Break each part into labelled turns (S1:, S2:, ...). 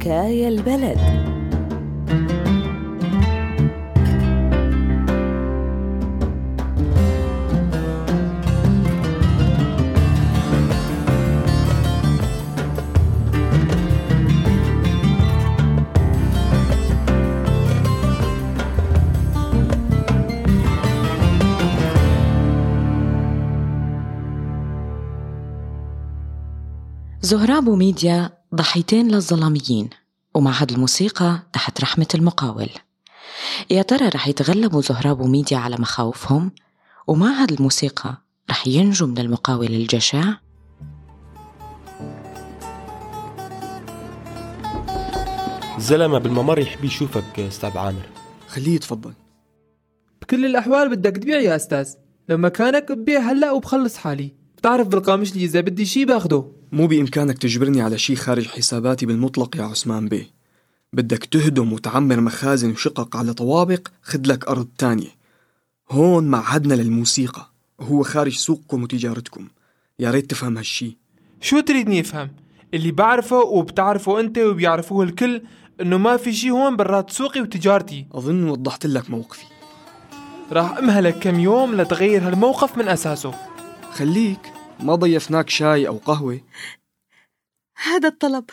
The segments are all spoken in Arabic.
S1: حكاية البلد.
S2: زهراب وميديا ضحيتين للظلاميين ومعهد الموسيقى تحت رحمة المقاول. يا ترى رح يتغلبوا زهراب وميديا على مخاوفهم؟ ومعهد الموسيقى رح ينجو من المقاول الجشع؟
S3: زلمة بالممر يحب يشوفك أستاذ عامر.
S4: خليه يتفضل.
S5: بكل الأحوال بدك تبيع يا أستاذ. لو مكانك ببيع هلأ وبخلص حالي. بتعرف بالقامشلي إذا بدي شي باخده.
S4: مو بإمكانك تجبرني على شي خارج حساباتي بالمطلق يا عثمان بيه. بدك تهدم وتعمر مخازن وشقق على طوابق خد لك أرض تانية. هون معهدنا للموسيقى وهو خارج سوقكم وتجارتكم. يا ريت تفهم هالشي.
S5: شو تريدني أفهم؟ اللي بعرفه وبتعرفه أنت وبيعرفوه الكل إنه ما في شي هون برات سوقي وتجارتي.
S4: أظن وضحت لك موقفي.
S5: راح أمهلك كم يوم لتغير هالموقف من أساسه.
S4: خليك. ما ضيفناك شاي أو قهوة؟
S6: هذا الطلب.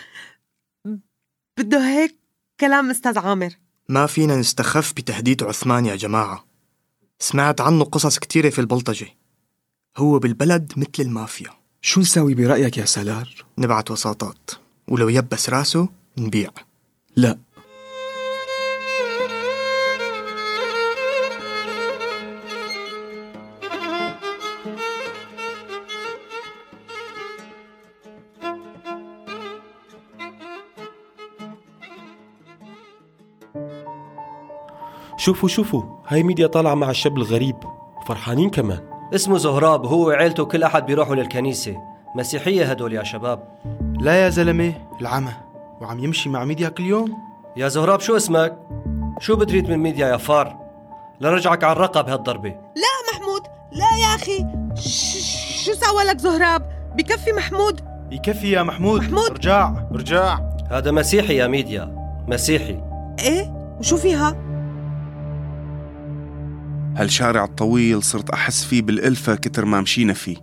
S6: بده هيك كلام أستاذ عامر.
S7: ما فينا نستخف بتهديد عثمان يا جماعة. سمعت عنه قصص كتيرة في البلطجة. هو بالبلد مثل المافيا.
S4: شو نساوي برأيك يا سلار؟
S7: نبعت وساطات. ولو يبس راسه نبيع.
S4: لا.
S3: شوفوا شوفوا هاي ميديا طالعة مع الشاب الغريب وفرحانين كمان.
S8: اسمه زهراب هو وعيلته كل أحد بيروحوا للكنيسة. مسيحية هدول يا شباب.
S9: لا يا زلمة العمى وعم يمشي مع ميديا كل يوم.
S8: يا زهراب شو اسمك؟ شو بتريد من ميديا يا فار؟ لرجعك على الرقة بهالضربة
S6: لا محمود لا يا أخي. شو سوى لك زهراب؟ بكفي محمود؟
S9: يكفي يا محمود.
S6: محمود.
S9: ارجع ارجع.
S8: هذا مسيحي يا ميديا. مسيحي.
S6: إيه؟ وشو فيها؟
S10: هالشارع الطويل صرت أحس فيه بالألفة كتر ما مشينا فيه.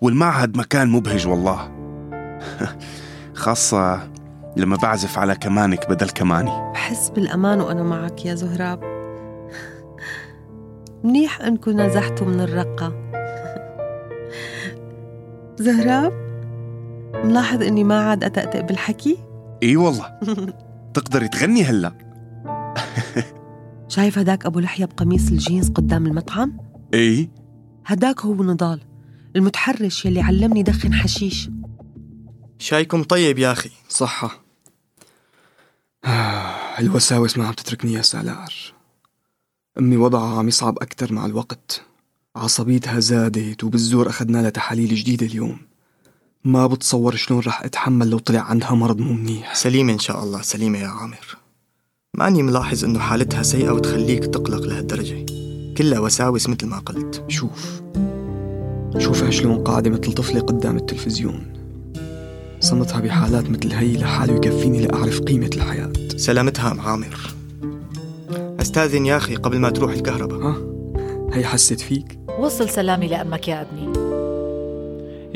S10: والمعهد مكان مبهج والله. خاصة لما بعزف على كمانك بدل كماني.
S6: بحس بالأمان وأنا معك يا زهراب. منيح أنكم نزحتوا من الرقة. زهراب ملاحظ إني ما عاد أتأتأ بالحكي؟
S10: إي والله. تقدري تغني هلأ.
S6: شايف هداك أبو لحية بقميص الجينز قدام المطعم؟
S10: إي
S6: هداك هو نضال المتحرش يلي علمني دخن حشيش.
S7: شايكم طيب يا أخي.
S4: صحة. الوساوس ما عم تتركني يا سالار. أمي وضعها عم يصعب أكتر مع الوقت. عصبيتها زادت وبالزور أخذنا لها تحاليل جديدة اليوم. ما بتصور شلون رح أتحمل لو طلع عندها مرض مو منيح.
S7: سليمة إن شاء الله. سليمة يا عامر. ماني ملاحظ إنه حالتها سيئة وتخليك تقلق لهالدرجة. كلها وساوس مثل ما قلت.
S4: شوف. شوفها شلون قاعدة مثل طفلة قدام التلفزيون. صمتها بحالات مثل هي لحاله يكفيني لأعرف قيمة الحياة.
S7: سلامتها أم عامر. أستاذن يا أخي قبل ما تروح الكهرباء.
S4: ها؟ هي حست فيك؟
S11: وصل سلامي لأمك يا أبني.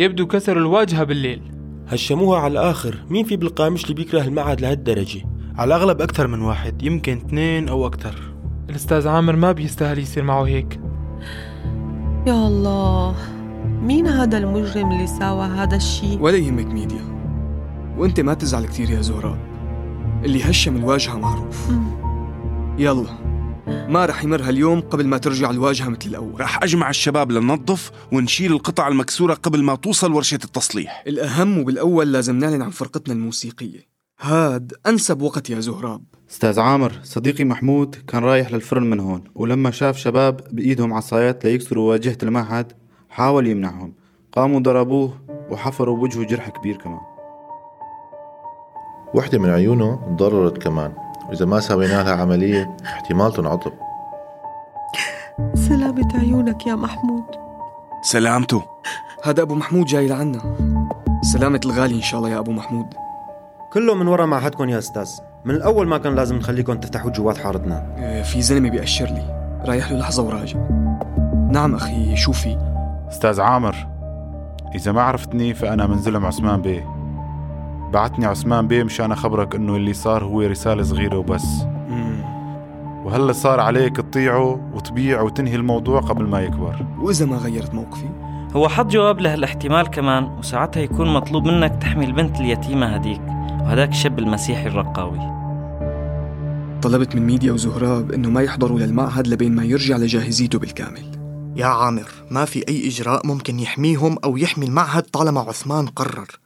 S5: يبدو كسروا الواجهة بالليل.
S3: هشموها على الآخر. مين في بالقامش اللي بيكره المعهد لهالدرجة؟
S9: على الأغلب أكثر من واحد يمكن اثنين أو أكثر.
S5: الأستاذ عامر ما بيستاهل يصير معه هيك.
S6: يا الله مين هذا المجرم اللي ساوى هذا الشيء؟
S4: ولا يهمك ميديا. وأنت ما تزعل كثير يا زهراب اللي هشم الواجهة معروف. يلا. ما رح يمر هاليوم قبل ما ترجع الواجهة مثل الأول.
S10: رح أجمع الشباب لننظف ونشيل القطع المكسورة قبل ما توصل ورشة التصليح.
S4: الأهم وبالأول لازم نعلن عن فرقتنا الموسيقية. هاد أنسب وقت يا زهراب.
S12: أستاذ عامر صديقي محمود كان رايح للفرن من هون ولما شاف شباب بإيدهم عصايات ليكسروا واجهة المعهد حاول يمنعهم. قاموا ضربوه وحفروا بوجهه جرح كبير كمان.
S13: وحدة من عيونه تضررت كمان. وإذا ما سوينا لها عملية احتمال تنعطب
S6: سلامة عيونك يا محمود.
S10: سلامته.
S4: هذا أبو محمود جاي لعنا. سلامة الغالي إن شاء الله يا أبو محمود.
S8: كله من ورا معهدكم يا أستاذ. من الأول ما كان لازم نخليكم تفتحوا جوات حارتنا.
S4: آه، في زلمة بيأشر لي. رايح له لحظة وراجع. نعم أخي شو في؟
S1: أستاذ عامر إذا ما عرفتني فأنا من زلم عثمان بيه. بعتني عثمان بيه مشان أخبرك إنه اللي صار هو رسالة صغيرة وبس. وهلأ صار عليك تطيعه وتبيع وتنهي الموضوع قبل ما يكبر.
S4: وإذا ما غيرت موقفي؟
S14: هو حط جواب لهالاحتمال كمان وساعتها يكون مطلوب منك تحمي البنت اليتيمة هديك وهداك الشاب المسيحي الرقاوي.
S4: طلبت من ميديا وزهراب إنه ما يحضروا للمعهد لبين ما يرجع لجاهزيته بالكامل.
S7: يا عامر ما في أي إجراء ممكن يحميهم أو يحمي المعهد طالما عثمان قرر؟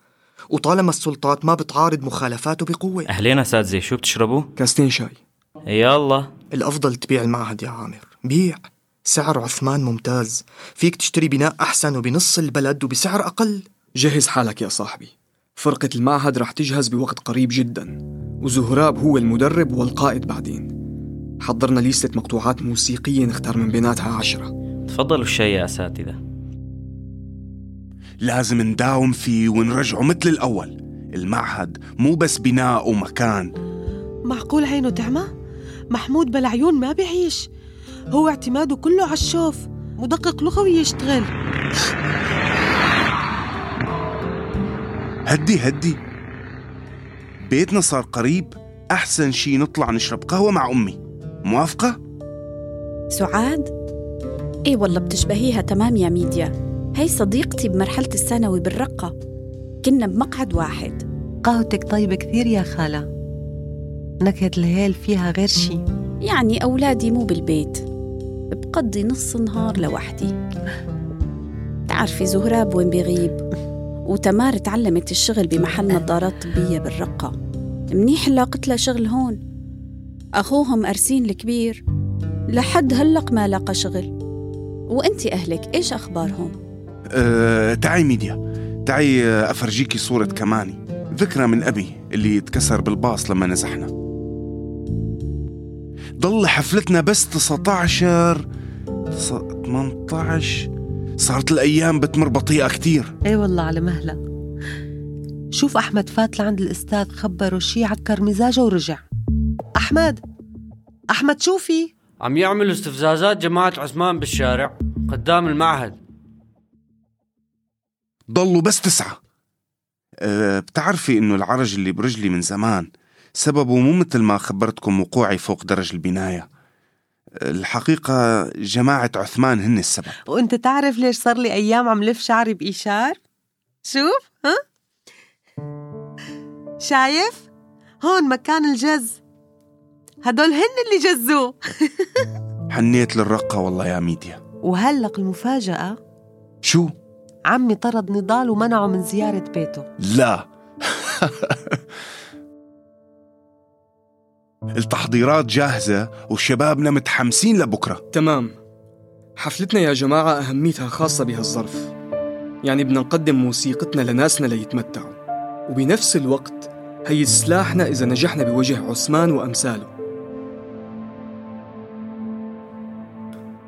S7: وطالما السلطات ما بتعارض مخالفاته بقوة.
S14: أهلين أساتذة شو بتشربوا؟
S4: كاستين شاي.
S14: يلا.
S7: الأفضل تبيع المعهد يا عامر. بيع. سعر عثمان ممتاز. فيك تشتري بناء أحسن وبنص البلد وبسعر أقل.
S4: جهز حالك يا صاحبي. فرقة المعهد رح تجهز بوقت قريب جدا وزهراب هو المدرب والقائد بعدين. حضرنا ليستة مقطوعات موسيقية نختار من بيناتها عشرة.
S14: تفضلوا الشاي يا أساتذة.
S10: لازم نداوم فيه ونرجعه مثل الأول. المعهد مو بس بناء ومكان.
S6: معقول عينه تعمى؟ محمود بلعيون ما بيعيش. هو اعتماده كله على الشوف. مدقق لغوي يشتغل.
S10: هدي هدي. بيتنا صار قريب. أحسن شي نطلع نشرب قهوة مع أمي. موافقة؟
S15: سعاد؟ إيه والله بتشبهيها تمام يا ميديا. هي صديقتي بمرحلة الثانوي بالرقة. كنا بمقعد واحد.
S6: قهوتك طيبة كثير يا خالة. نكهة الهيل فيها غير شي.
S15: يعني أولادي مو بالبيت. بقضي نص نهار لوحدي. تعرفي زهراب وين بيغيب؟ وتمار تعلمت الشغل بمحل نظارات طبية بالرقة. منيح لاقت لها شغل هون. أخوهم أرسين الكبير. لحد هلق ما لاقى شغل. وانتي أهلك إيش أخبارهم؟
S10: أه تعي ميديا. تعي أفرجيكي صورة كماني. ذكرى من أبي اللي اتكسر بالباص لما نزحنا. ضل حفلتنا بس 19 18 صارت الأيام بتمر بطيئة كتير.
S6: اي والله على مهلة. شوف أحمد فات لعند الأستاذ خبره شي عكر مزاجه ورجع. أحمد أحمد شوفي
S16: عم يعملوا استفزازات جماعة عثمان بالشارع قدام المعهد.
S10: ضلوا بس تسعة. أه بتعرفي إنه العرج اللي برجلي من زمان سببه مو مثل ما خبرتكم وقوعي فوق درج البناية. الحقيقة جماعة عثمان هن السبب
S6: وأنت تعرف ليش صار لي أيام عم لف شعري بإيشار؟ شوف ها؟ شايف؟ هون مكان الجز هدول هن اللي جزوه
S10: حنيت للرقة والله يا ميديا
S6: وهلق المفاجأة
S10: شو؟
S6: عمي طرد نضال ومنعه من زيارة بيته
S10: لا التحضيرات جاهزة وشبابنا متحمسين لبكرة.
S4: تمام. حفلتنا يا جماعة أهميتها خاصة بهالظرف يعني بدنا نقدم موسيقتنا لناسنا ليتمتعوا. وبنفس الوقت هي سلاحنا إذا نجحنا بوجه عثمان وأمثاله.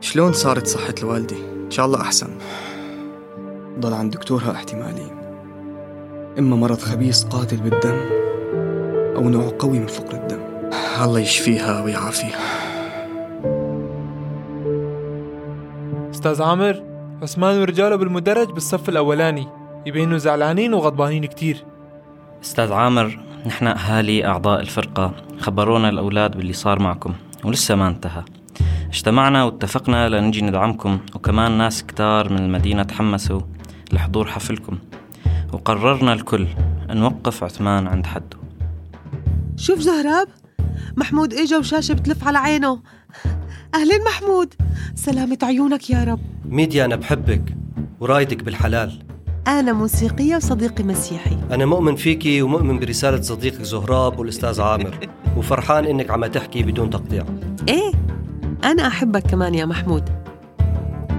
S7: شلون صارت صحة الوالدة؟ إن شاء الله أحسن.
S4: ضل عند دكتورها احتمالين. إما مرض خبيث قاتل بالدم أو نوع قوي من فقر الدم.
S7: الله يشفيها ويعافيها.
S5: أستاذ عامر عثمان ورجاله بالمدرج بالصف الأولاني. يبينوا زعلانين وغضبانين كتير.
S14: أستاذ عامر نحن أهالي أعضاء الفرقة. خبرونا الأولاد باللي صار معكم ولسه ما انتهى. اجتمعنا واتفقنا لنجي ندعمكم وكمان ناس كتار من المدينة تحمسوا لحضور حفلكم. وقررنا الكل نوقف عثمان عند حده.
S6: شوف زهراب محمود إجا وشاشة بتلف على عينه. أهلين محمود. سلامة عيونك يا رب.
S8: ميديا أنا بحبك ورايدك بالحلال.
S6: أنا موسيقية وصديقي مسيحي.
S8: أنا مؤمن فيكي ومؤمن برسالة صديقك زهراب والأستاذ عامر. وفرحان إنك عم تحكي بدون تقطيع.
S6: إيه أنا أحبك كمان يا محمود.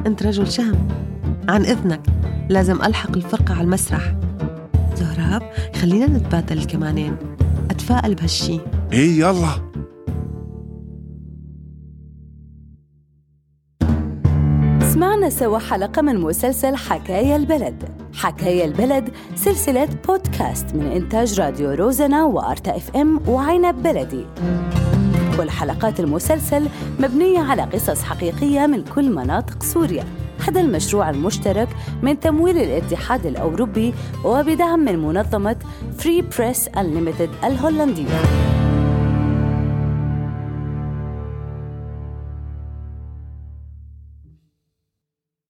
S6: أنت رجل شهم. عن إذنك لازم ألحق الفرقة على المسرح. زهراب خلينا نتبادل الكمانين أتفائل بهالشي.
S10: إيه يلا.
S17: سمعنا سوا حلقة من مسلسل حكاية البلد. حكاية البلد سلسلة بودكاست من إنتاج راديو روزنا وأرتا إف إم وعنب بلدي. كل حلقات المسلسل مبنية على قصص حقيقية من كل مناطق سوريا. هذا المشروع المشترك من تمويل الاتحاد الأوروبي وبدعم من منظمة فري بريس Unlimited الهولندية.